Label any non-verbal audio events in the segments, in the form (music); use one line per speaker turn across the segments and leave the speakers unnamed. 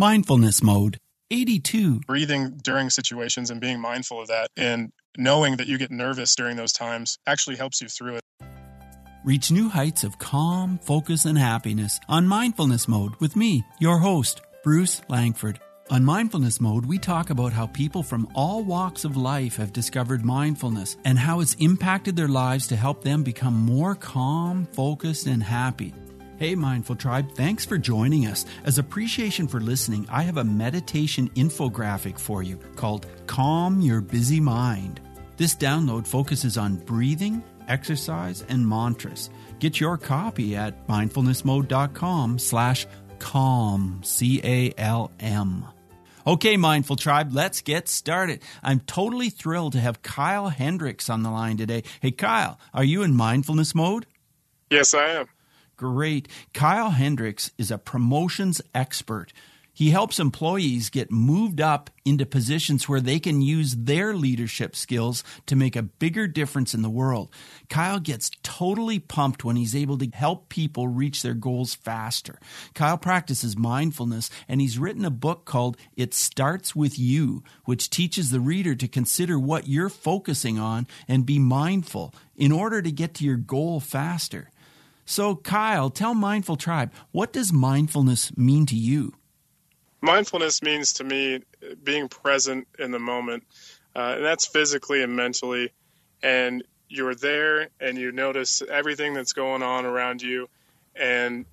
Mindfulness Mode 82.
Breathing during situations and being mindful of that and knowing that you get nervous during those times actually helps you through it.
Reach new heights of calm, focus, and happiness on Mindfulness Mode with me, your host, Bruce Langford. On Mindfulness Mode, we talk about how people from all walks of life have discovered mindfulness and how it's impacted their lives to help them become more calm, focused, and happy. Hey, Mindful Tribe, thanks for joining us. As appreciation for listening, I have a meditation infographic for you called Calm Your Busy Mind. This download focuses on breathing, exercise, and mantras. Get your copy at mindfulnessmode.com slash calm, C-A-L-M. Okay, Mindful Tribe, let's get started. I'm totally thrilled to have Kyle Hendricks on the line today. Hey, Kyle, are you in mindfulness mode?
Yes, I am.
Great. Kyle Hendricks is a promotions expert. He helps employees get moved up into positions where they can use their leadership skills to make a bigger difference in the world. Kyle gets totally pumped when he's able to help people reach their goals faster. Kyle practices mindfulness and he's written a book called It Starts With You, which teaches the reader to consider what you're focusing on and be mindful in order to get to your goal faster. So, Kyle, tell Mindful Tribe, what does mindfulness mean to you?
Mindfulness means to me being present in the moment, uh, and that's physically and mentally. And you're there and you notice everything that's going on around you, and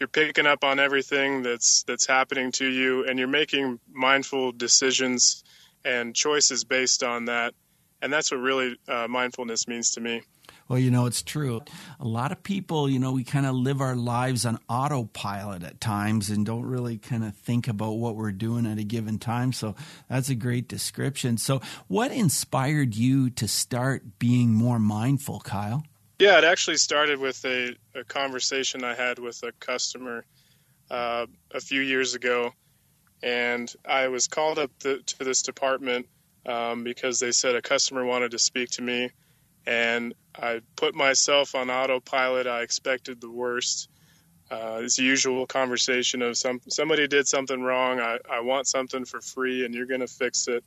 you're picking up on everything that's that's happening to you, and you're making mindful decisions and choices based on that. And that's what really uh, mindfulness means to me.
Well, you know, it's true. A lot of people, you know, we kind of live our lives on autopilot at times and don't really kind of think about what we're doing at a given time. So that's a great description. So, what inspired you to start being more mindful, Kyle?
Yeah, it actually started with a, a conversation I had with a customer uh, a few years ago. And I was called up the, to this department um, because they said a customer wanted to speak to me and I put myself on autopilot. I expected the worst. Uh, it's usual conversation of some somebody did something wrong. I, I want something for free, and you're going to fix it.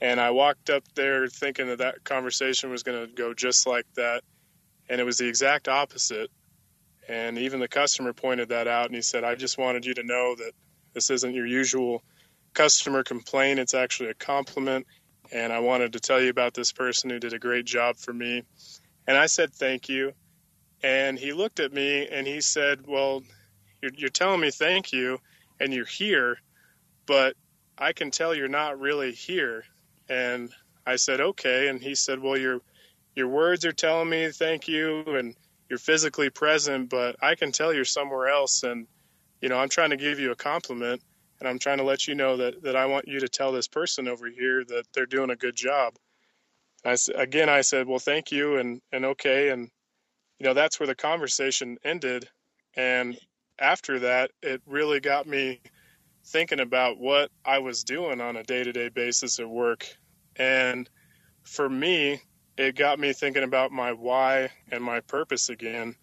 And I walked up there thinking that that conversation was going to go just like that, and it was the exact opposite. And even the customer pointed that out, and he said, "I just wanted you to know that this isn't your usual customer complaint. It's actually a compliment." And I wanted to tell you about this person who did a great job for me. And I said, thank you. And he looked at me and he said, well, you're, you're telling me thank you and you're here, but I can tell you're not really here. And I said, okay. And he said, well, your, your words are telling me thank you and you're physically present, but I can tell you're somewhere else. And, you know, I'm trying to give you a compliment and I'm trying to let you know that that I want you to tell this person over here that they're doing a good job. I again I said, well, thank you, and and okay, and you know that's where the conversation ended, and after that, it really got me thinking about what I was doing on a day to day basis at work, and for me, it got me thinking about my why and my purpose again,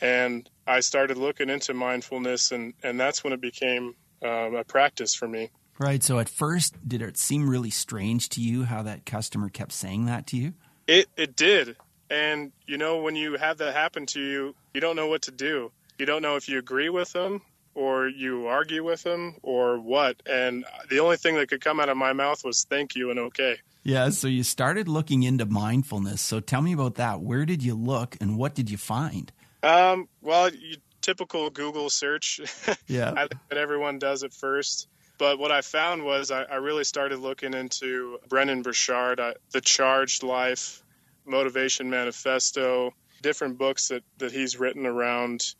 and I started looking into mindfulness, and and that's when it became um, a practice for me.
Right. So at first, did it seem really strange to you how that customer kept saying that to you?
It it did. And you know, when you have that happen to you, you don't know what to do. You don't know if you agree with them or you argue with them or what. And the only thing that could come out of my mouth was thank you and okay.
Yeah, so you started looking into mindfulness. So tell me about that. Where did you look and what did you find?
Um, well, you typical Google search. (laughs)
Yeah.
I think that everyone does it first. But what I found was I, I really started looking into Brendon Burchard, I, The Charged Life, Motivation Manifesto, different books that, that he's written around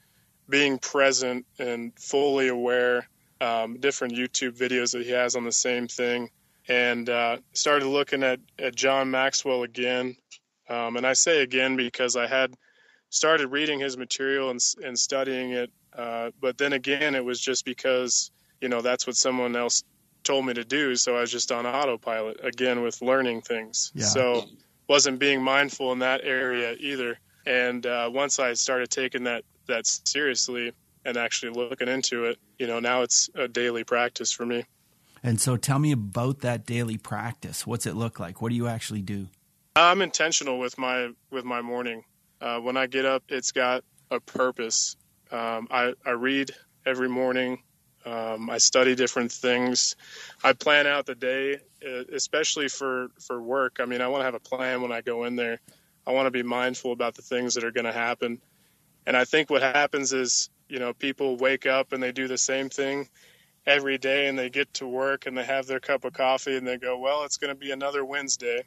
being present and fully aware, um, different YouTube videos that he has on the same thing. And uh, started looking at, at John Maxwell again. Um, and I say again because I had – started reading his material and, and studying it. Uh, but then again, it was just because, you know, that's what someone else told me to do. So I was just on autopilot again with learning things.
Yeah.
So wasn't being mindful in that area either. And uh, once I started taking that, that seriously, and actually looking into it, you know, now it's a daily practice for me.
And so tell me about that daily practice. What's it look like? What do you actually do?
I'm intentional with my with my morning. Uh, when I get up, it's got a purpose. Um, I, I read every morning. Um, I study different things. I plan out the day, uh, especially for, for work. I mean, I want to have a plan when I go in there. I want to be mindful about the things that are going to happen. And I think what happens is, you know, people wake up and they do the same thing every day and they get to work and they have their cup of coffee and they go, well, it's going to be another Wednesday.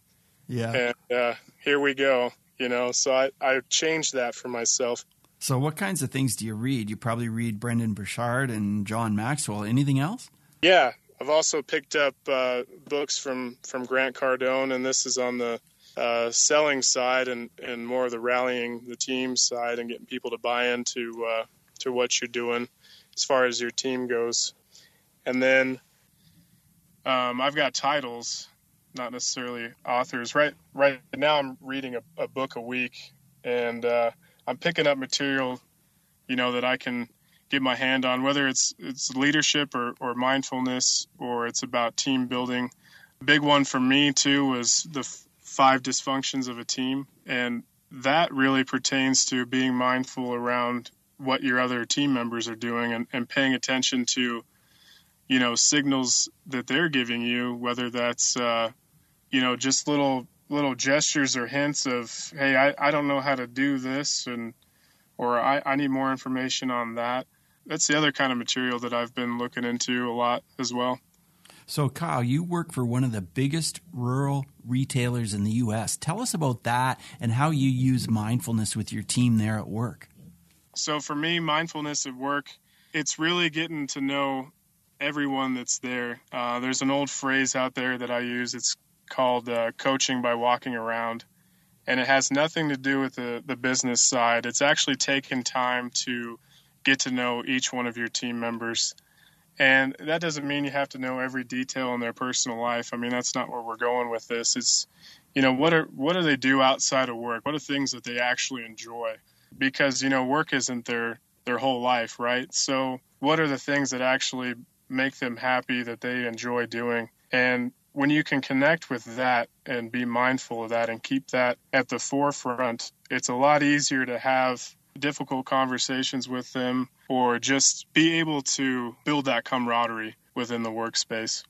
Yeah.
And uh, here we go, you know. So I, I changed that for myself.
So, what kinds of things do you read? You probably read Brendon Burchard and John Maxwell. Anything else?
Yeah, I've also picked up uh, books from from Grant Cardone, and this is on the uh, selling side and, and more of the rallying the team side and getting people to buy into uh, to what you're doing as far as your team goes. And then um, I've got titles, not necessarily authors. Right right now, I'm reading a, a book a week, and uh, I'm picking up material, you know, that I can get my hand on, whether it's it's leadership or, or mindfulness or it's about team building. A big one for me too was the f- five dysfunctions of a team, and that really pertains to being mindful around what your other team members are doing and, and paying attention to, you know, signals that they're giving you, whether that's uh, you know just little little gestures or hints of, hey, I, I don't know how to do this, and or I, I need more information on that. That's the other kind of material that I've been looking into a lot as well.
So, Kyle, you work for one of the biggest rural retailers in the U.S. Tell us about that and how you use mindfulness with your team there at work.
So, for me, mindfulness at work, it's really getting to know everyone that's there. Uh, there's an old phrase out there that I use. It's called uh, Coaching by Walking Around. And it has nothing to do with the, the business side. It's actually taken time to get to know each one of your team members. And that doesn't mean you have to know every detail in their personal life. I mean, that's not where we're going with this. It's, you know, what are what do they do outside of work? What are things that they actually enjoy? Because you know, work isn't their their whole life, right? So, what are the things that actually make them happy that they enjoy doing? And when you can connect with that and be mindful of that and keep that at the forefront, it's a lot easier to have difficult conversations with them or just be able to build that camaraderie within the workspace.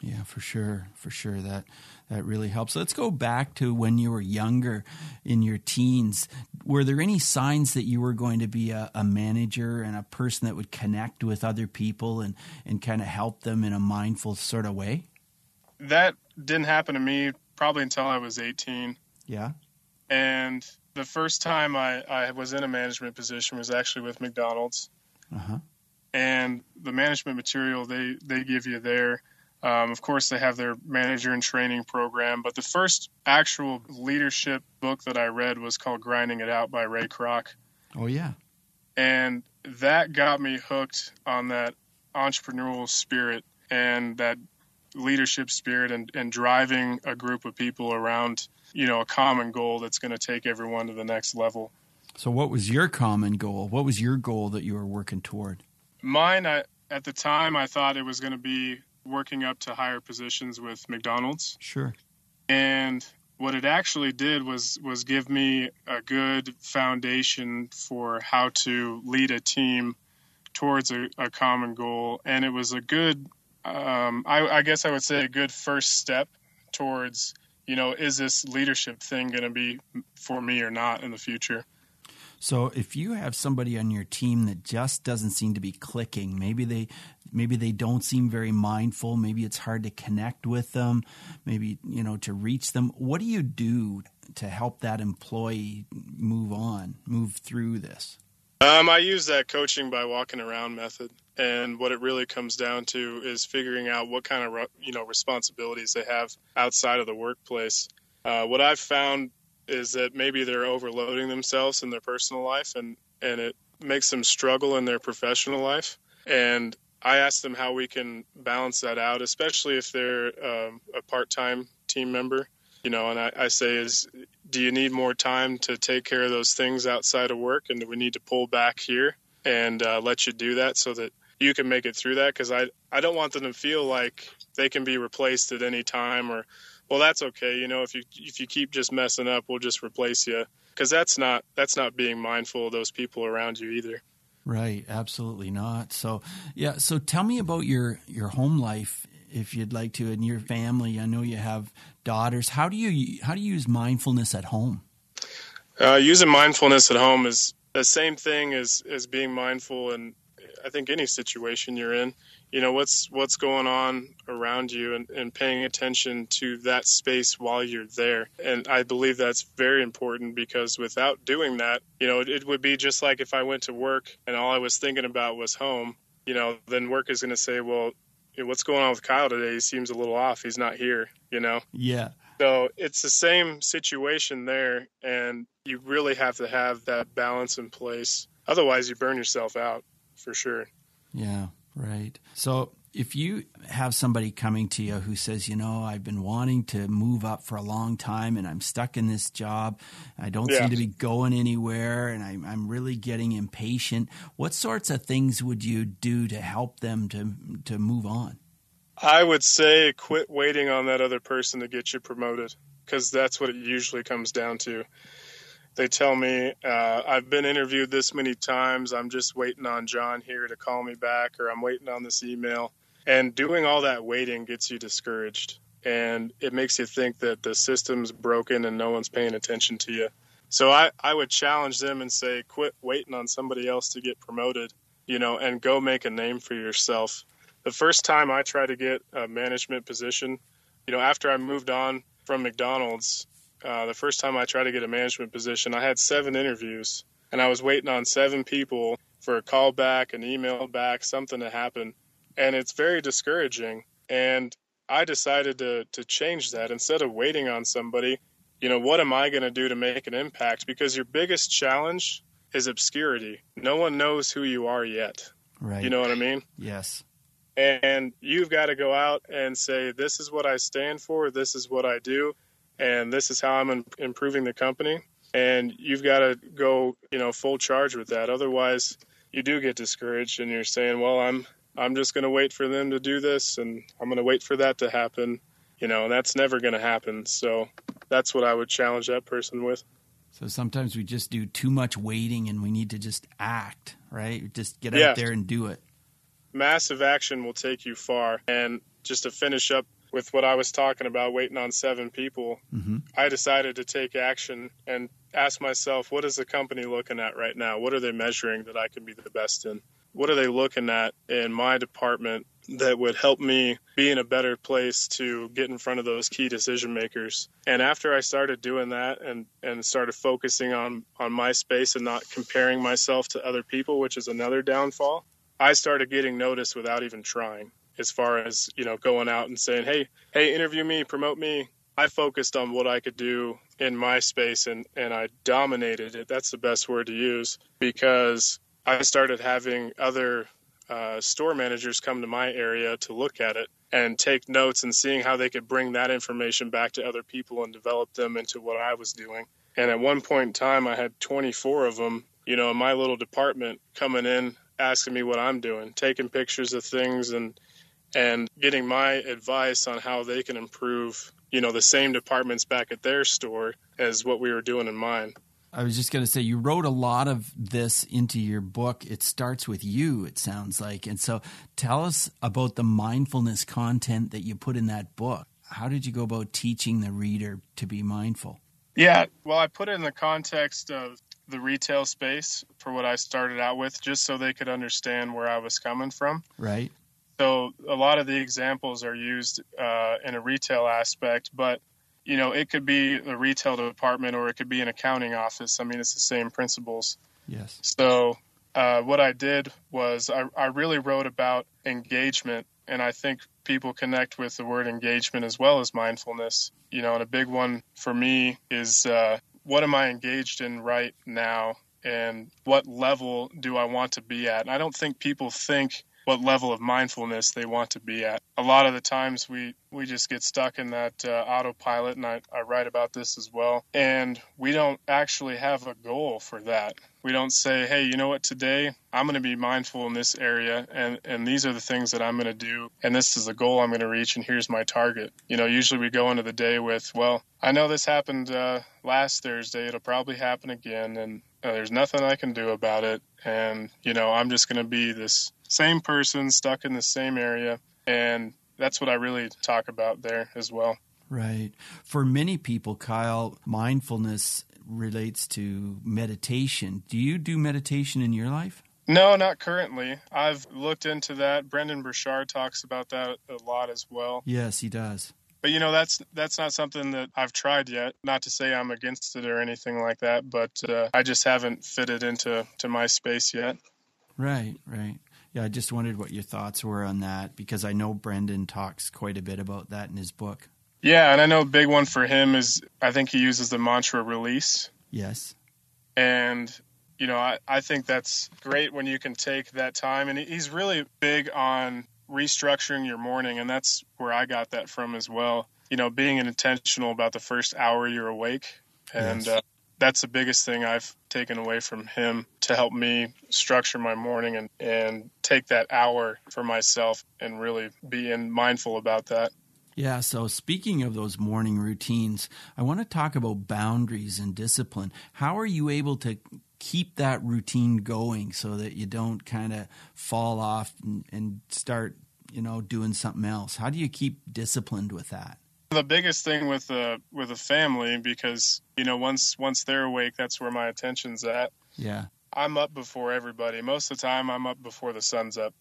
Yeah, for sure. For sure that that really helps. Let's go back to when you were younger in your teens. Were there any signs that you were going to be a, a manager and a person that would connect with other people and, and kind of help them in a mindful sort of way?
That didn't happen to me probably until I was 18.
Yeah.
And the first time I, I was in a management position was actually with McDonald's.
Uh-huh.
And the management material they, they give you there, um, of course, they have their manager and training program. But the first actual leadership book that I read was called Grinding It Out by Ray Kroc.
Oh, yeah.
And that got me hooked on that entrepreneurial spirit and that leadership spirit and, and driving a group of people around you know a common goal that's going to take everyone to the next level.
So what was your common goal? What was your goal that you were working toward?
Mine I, at the time i thought it was going to be working up to higher positions with mcdonald's.
Sure.
And what it actually did was was give me a good foundation for how to lead a team towards a, a common goal. And it was a good um, I, I guess I would say a good first step towards, you know, is this leadership thing going to be for me or not in the future?
So if you have somebody on your team that just doesn't seem to be clicking, maybe they maybe they don't seem very mindful, maybe it's hard to connect with them, maybe you know to reach them, what do you do to help that employee move on, move through this?
Um, I use that coaching by walking around method, and what it really comes down to is figuring out what kind of you know responsibilities they have outside of the workplace. Uh, what I've found is that maybe they're overloading themselves in their personal life, and and it makes them struggle in their professional life. And I ask them how we can balance that out, especially if they're um, a part-time team member you know and I, I, say is do you need more time to take care of those things outside of work and do we need to pull back here and uh, let you do that so that you can make it through that? Because I, I don't want them to feel like they can be replaced at any time or well that's okay. You know if you if you keep just messing up we'll just replace you. Because that's not that's not being mindful of those people around you either.
Right. Absolutely not. So yeah. So tell me about your your home life if you'd like to in your family i know you have daughters how do you how do you use mindfulness at home
uh, using mindfulness at home is the same thing as as being mindful in I think any situation you're in. You know what's what's going on around you and, and paying attention to that space while you're there. And I believe that's very important because without doing that, you know, it, it would be just like if I went to work and all I was thinking about was home. You know, then work is going to say, well, what's going on with Kyle today? He seems a little off. He's not here. You know.
Yeah.
So it's the same situation there, and you really have to have that balance in place. Otherwise, you burn yourself out for sure.
Yeah, right. So if you have somebody coming to you who says, you know, I've been wanting to move up for a long time and I'm stuck in this job, I don't yeah. seem to be going anywhere, and I'm, I'm really getting impatient, what sorts of things would you do to help them to, to move on?
I would say quit waiting on that other person to get you promoted because that's what it usually comes down to. They tell me, uh, I've been interviewed this many times. I'm just waiting on John here to call me back, or I'm waiting on this email. And doing all that waiting gets you discouraged. And it makes you think that the system's broken and no one's paying attention to you. So I, I would challenge them and say, quit waiting on somebody else to get promoted, you know, and go make a name for yourself the first time I tried to get a management position, you know, after I moved on from McDonald's, uh, the first time I tried to get a management position, I had seven interviews and I was waiting on seven people for a call back, an email back, something to happen. And it's very discouraging. And I decided to, to change that. Instead of waiting on somebody, you know, what am I going to do to make an impact? Because your biggest challenge is obscurity. No one knows who you are yet.
Right.
You know what I mean?
Yes
and you've got to go out and say this is what i stand for this is what i do and this is how i'm improving the company and you've got to go you know full charge with that otherwise you do get discouraged and you're saying well i'm i'm just going to wait for them to do this and i'm going to wait for that to happen you know and that's never going to happen so that's what i would challenge that person with
so sometimes we just do too much waiting and we need to just act right just get yeah. out there and do it
massive action will take you far. And just to finish up with what I was talking about, waiting on seven people, mm-hmm. I decided to take action and ask myself, what is the company looking at right now? What are they measuring that I can be the best in? What are they looking at in my department that would help me be in a better place to get in front of those key decision makers? And after I started doing that and, and started focusing on, on my space and not comparing myself to other people, which is another downfall, I started getting noticed without even trying. As far as you know, going out and saying, "Hey, hey, interview me, promote me." I focused on what I could do in my space, and and I dominated it. That's the best word to use because I started having other uh, store managers come to my area to look at it and take notes and seeing how they could bring that information back to other people and develop them into what I was doing. And at one point in time, I had 24 of them, you know, in my little department coming in asking me what I'm doing, taking pictures of things and and getting my advice on how they can improve, you know, the same departments back at their store as what we were doing in mine.
I was just going to say, you wrote a lot of this into your book. It starts with you, it sounds like. And so tell us about the mindfulness content that you put in that book. How did you go about teaching the reader to be mindful?
Yeah, well, I put it in the context of the retail space for what I started out with, just so they could understand where I was coming from.
Right.
So a lot of the examples are used uh, in a retail aspect, but you know it could be a retail department or it could be an accounting office. I mean, it's the same principles.
Yes.
So uh, what I did was I, I really wrote about engagement, and I think people connect with the word engagement as well as mindfulness. You know, and a big one for me is uh, what am I engaged in right now and what level do I want to be at? And I don't think people think what level of mindfulness they want to be at. A lot of the times we, we just get stuck in that uh, autopilot, and I, I write about this as well. And we don't actually have a goal for that. We don't say, hey, you know what, today I'm going to be mindful in this area, and, and these are the things that I'm going to do, and this is the goal I'm going to reach, and here's my target. You know, usually we go into the day with, well, I know this happened uh, last Thursday, it'll probably happen again, and uh, there's nothing I can do about it. And, you know, I'm just going to be this same person stuck in the same area. And that's what I really talk about there as well.
Right. For many people, Kyle, mindfulness relates to meditation. Do you do meditation in your life?
No, not currently. I've looked into that. Brendon Burchard talks about that a lot as well.
Yes, he does.
But you know that's that's not something that I've tried yet. Not to say I'm against it or anything like that, but uh, I just haven't fitted into to my space yet.
Right, right. Yeah, I just wondered what your thoughts were on that because I know Brendon talks quite a bit about that in his book.
Yeah, and I know a big one for him is I think he uses the mantra release.
Yes.
And you know, I, I think that's great when you can take that time. And he's really big on restructuring your morning. And that's where I got that from as well. You know, being intentional about the first hour you're awake. And yes. uh, that's the biggest thing I've taken away from him to help me structure my morning and, and take that hour for myself and really being mindful about that.
Yeah, so speaking of those morning routines, I want to talk about boundaries and discipline. How are you able to keep that routine going so that you don't kind of fall off and, and start, you know, doing something else? How do you keep disciplined with that?
The biggest thing with a with a family because you know once once they're awake, that's where my attention's at.
Yeah.
I'm up before everybody. Most of the time, I'm up before the sun's up.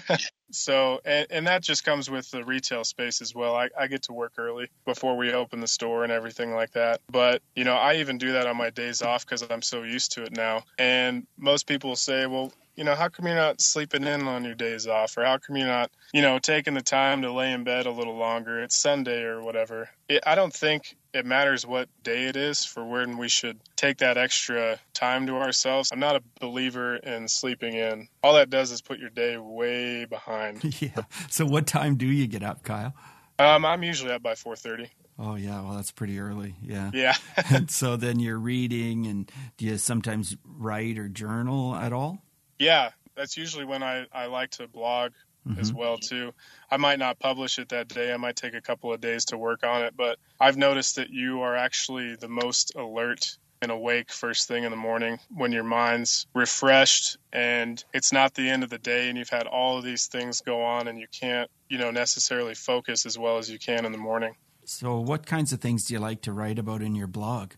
(laughs) so, and, and, that just comes with the retail space as well. I, I, get to work early before we open the store and everything like that. But, you know, I even do that on my days off because I'm so used to it now. And most people say, well, you know, how come you're not sleeping in on your days off? Or how come you're not, you know, taking the time to lay in bed a little longer? It's Sunday or whatever. It, I don't think it matters what day it is for when we should take that extra time to ourselves. I'm not a believer in sleeping in. All that does is put your day way behind. (laughs)
yeah. So what time do you get up, Kyle?
Um, I'm usually up by 4:30.
Oh yeah, well that's pretty early. Yeah.
Yeah. (laughs)
and so then you're reading, and do you sometimes write or journal at all?
Yeah, that's usually when I, I like to blog mm-hmm. as well too. I might not publish it that day. I might take a couple of days to work on it, but I've noticed that you are actually the most alert and awake first thing in the morning when your mind's refreshed and it's not the end of the day and you've had all of these things go on and you can't, you know, necessarily focus as well as you can in the morning.
So what kinds of things do you like to write about in your blog?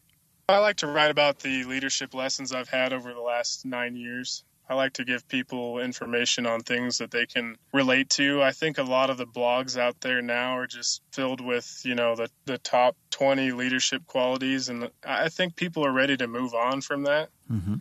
I like to write about the leadership lessons I've had over the last nine years. I like to give people information on things that they can relate to. I think a lot of the blogs out there now are just filled with, you know, the, the top 20 leadership qualities. And I think people are ready to move on from that. Mm-hmm.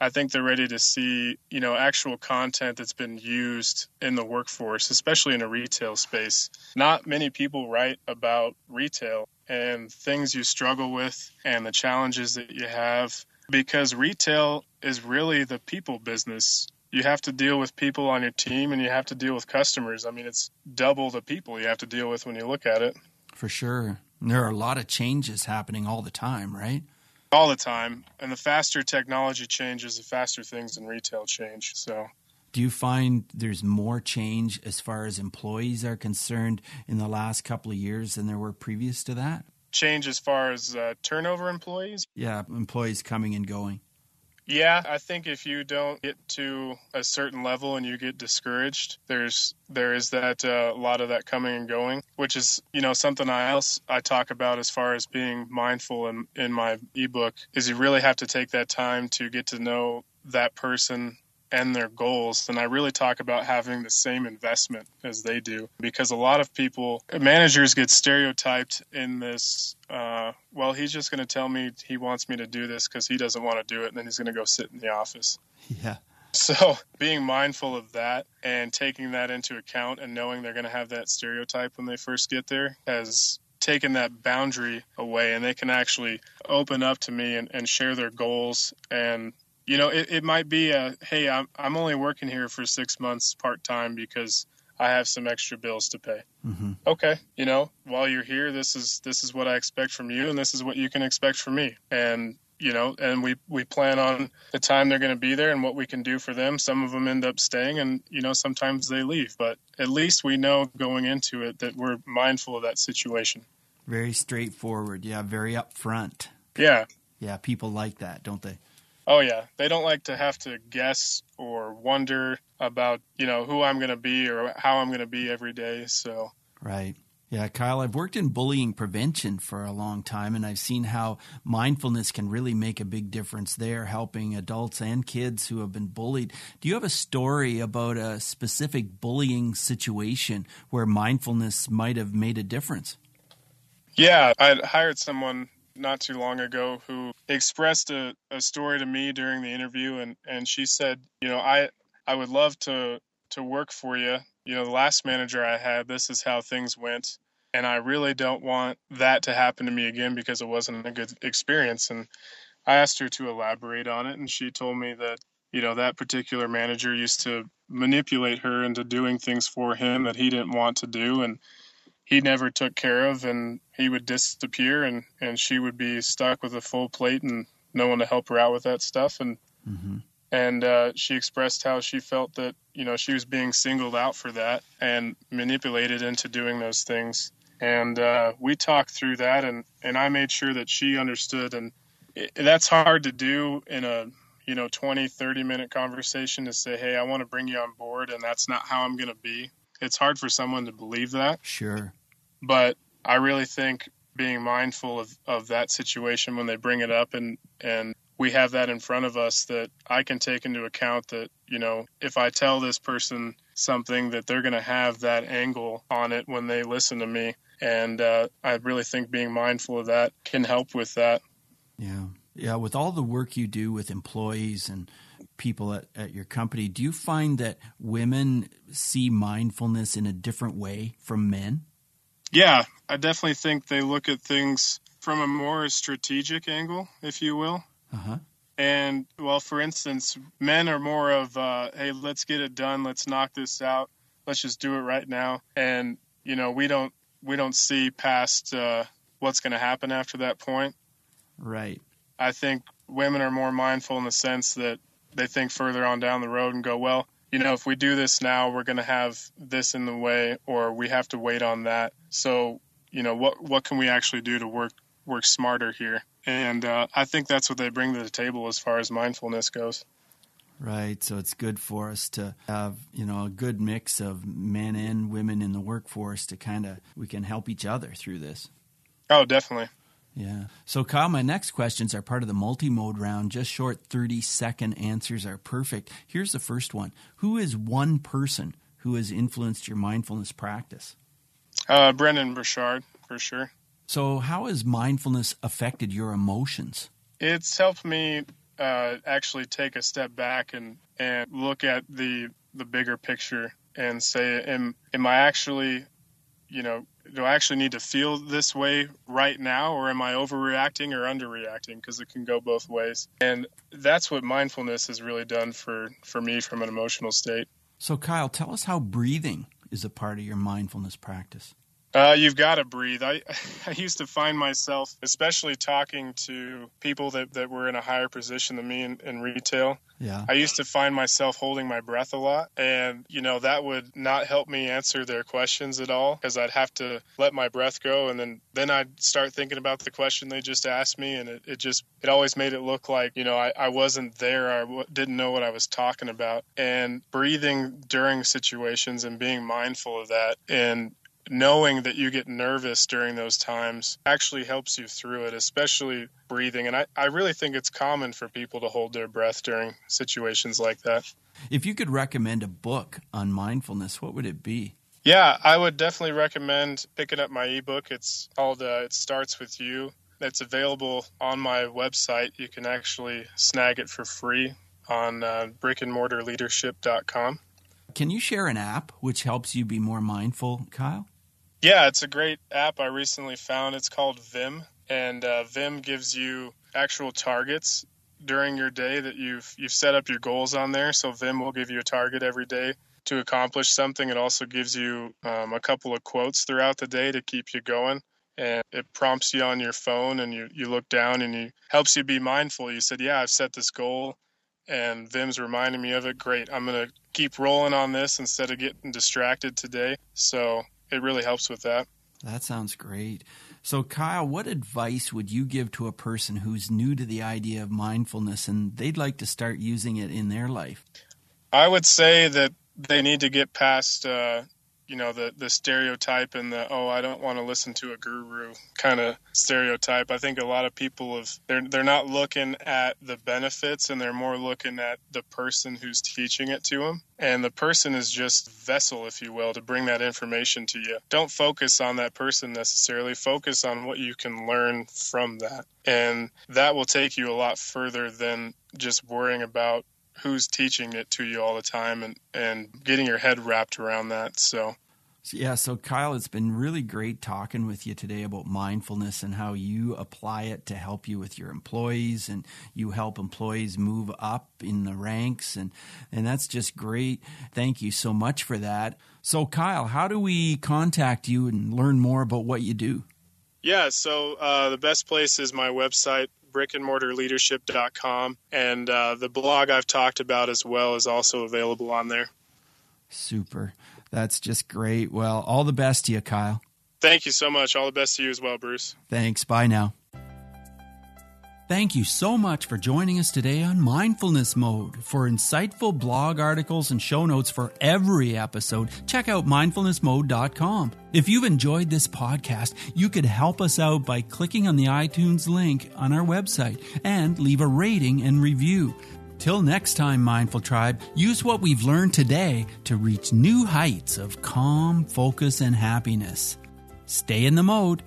I think they're ready to see, you know, actual content that's been used in the workforce, especially in a retail space. Not many people write about retail and things you struggle with and the challenges that you have because retail is really the people business. You have to deal with people on your team and you have to deal with customers. I mean, it's double the people you have to deal with when you look at it.
For sure. There are a lot of changes happening all the time, right?
All the time. And the faster technology changes, the faster things in retail change. So
do you find there's more change as far as employees are concerned in the last couple of years than there were previous to that?
Change as far as uh, turnover employees?
Yeah, employees coming and going.
Yeah, I think if you don't get to a certain level and you get discouraged, there's there is that uh, a lot of that coming and going, which is you know something I else I talk about as far as being mindful in in my ebook is you really have to take that time to get to know that person and their goals, then I really talk about having the same investment as they do. Because a lot of people, managers get stereotyped in this, uh, well, he's just going to tell me he wants me to do this because he doesn't want to do it, and then he's going to go sit in the office. (laughs)
Yeah.
So being mindful of that and taking that into account and knowing they're going to have that stereotype when they first get there has taken that boundary away and they can actually open up to me and, and share their goals and you know, it, it might be a hey, I'm I'm only working here for six months part time because I have some extra bills to pay. Mm-hmm. Okay, you know, while you're here, this is this is what I expect from you, and this is what you can expect from me. And you know, and we we plan on the time they're going to be there and what we can do for them. Some of them end up staying, and you know, sometimes they leave. But at least we know going into it that we're mindful of that situation.
Very straightforward, yeah. Very upfront.
Yeah,
yeah. People like that, don't they?
Oh yeah, they don't like to have to guess or wonder about you know who I'm going to be or how I'm going to be every day. So
right. Yeah, Kyle, I've worked in bullying prevention for a long time, and I've seen how mindfulness can really make a big difference there, helping adults and kids who have been bullied. Do you have a story about a specific bullying situation where mindfulness might have made a difference?
Yeah, I hired someone not too long ago who expressed a, a story to me during the interview, and, and she said, you know, I I would love to to work for you. You know, the last manager I had, this is how things went and I really don't want that to happen to me again because it wasn't a good experience. And I asked her to elaborate on it, and she told me that you know that particular manager used to manipulate her into doing things for him that he didn't want to do, and he never took care of, and he would disappear, and and she would be stuck with a full plate and no one to help her out with that stuff, and. Mm-hmm. And uh, she expressed how she felt that you know she was being singled out for that and manipulated into doing those things. And uh, we talked through that and and I made sure that she understood. And it, that's hard to do in a you know 20 30 minute conversation to say hey I want to bring you on board and that's not how I'm going to be. It's hard for someone to believe that.
Sure
but I really think being mindful of, of that situation when they bring it up and and we have that in front of us that I can take into account that you know if I tell this person something that they're going to have that angle on it when they listen to me and uh, I really think being mindful of that can help with that.
Yeah, yeah. With all the work you do with employees and people at, at your company, do you find that women see mindfulness in a different way from men?
Yeah, I definitely think they look at things from a more strategic angle, if you will.
Uh-huh.
And well, for instance, men are more of, uh, "Hey, let's get it done. Let's knock this out. Let's just do it right now." And you know, we don't we don't see past uh, what's going to happen after that point.
Right.
I think women are more mindful in the sense that they think further on down the road and go, well, you know, if we do this now, we're going to have this in the way, or we have to wait on that. So, you know, what what can we actually do to work work smarter here? And uh, I think that's what they bring to the table as far as mindfulness goes.
Right. So it's good for us to have, you know, a good mix of men and women in the workforce to kind of, we can help each other through this.
Oh, definitely.
Yeah. So, Kyle, my next questions are part of the multi mode round. Just short 30 second answers are perfect. Here's the first one Who is one person who has influenced your mindfulness practice?
Uh, Brendon Burchard, for sure.
So, how has mindfulness affected your emotions?
It's helped me uh, actually take a step back and and look at the the bigger picture and say, am am I actually, you know, do I actually need to feel this way right now, or am I overreacting or underreacting? Because it can go both ways, and that's what mindfulness has really done for for me from an emotional state.
So, Kyle, tell us how breathing is a part of your mindfulness practice.
Uh, you've got to breathe. I, (laughs) I used to find myself, especially talking to people that, that were in a higher position than me in, in retail.
Yeah.
I used to find myself holding my breath a lot. And, you know, that would not help me answer their questions at all because I'd have to let my breath go. And then, then I'd start thinking about the question they just asked me. And it, it just, it always made it look like, you know, I, I wasn't there. I w- didn't know what I was talking about. And breathing during situations and being mindful of that and knowing that you get nervous during those times actually helps you through it, especially breathing. And I, I really think it's common for people to hold their breath during situations like that.
If you could recommend a book on mindfulness, what would it be?
Yeah, I would definitely recommend picking up my ebook. It's called uh, It Starts With You. It's available on my website. You can actually snag it for free on uh, brickandmortarleadership.com.
Can you share an app which helps you be more mindful, Kyle?
Yeah, it's a great app I recently found. It's called Vim, and uh, Vim gives you actual targets during your day that you've you've set up your goals on there. So Vim will give you a target every day to accomplish something. It also gives you um, a couple of quotes throughout the day to keep you going. and it prompts you on your phone and you, you look down and you helps you be mindful. You said, Yeah, I've set this goal and Vim's reminding me of it. Great. I'm going to keep rolling on this instead of getting distracted today. So it really helps with that.
That sounds great. So, Kyle, what advice would you give to a person who's new to the idea of mindfulness and they'd like to start using it in their life?
I would say that they need to get past uh, you know the the stereotype and the oh I don't want to listen to a guru kind of stereotype. I think a lot of people have they're they're not looking at the benefits and they're more looking at the person who's teaching it to them. And the person is just vessel, if you will, to bring that information to you. Don't focus on that person necessarily. Focus on what you can learn from that. And that will take you a lot further than just worrying about who's teaching it to you all the time and, and getting your head wrapped around that. So
yeah, so Kyle, it's been really great talking with you today about mindfulness and how you apply it to help you with your employees and you help employees move up in the ranks and and that's just great. Thank you so much for that. So Kyle, how do we contact you and learn more about what you do?
Yeah, so uh, the best place is my website, brickandmortarleadership.com, and uh, the blog I've talked about as well is also available on there.
Super. That's just great. Well, all the best to you, Kyle.
Thank you so much. All the best to you as well, Bruce.
Thanks. Bye now. Thank you so much for joining us today on Mindfulness Mode. For insightful blog articles and show notes for every episode, check out mindfulnessmode.com. If you've enjoyed this podcast, you could help us out by clicking on the iTunes link on our website and leave a rating and review. Till next time, Mindful Tribe, use what we've learned today to reach new heights of calm, focus, and happiness. Stay in the mode.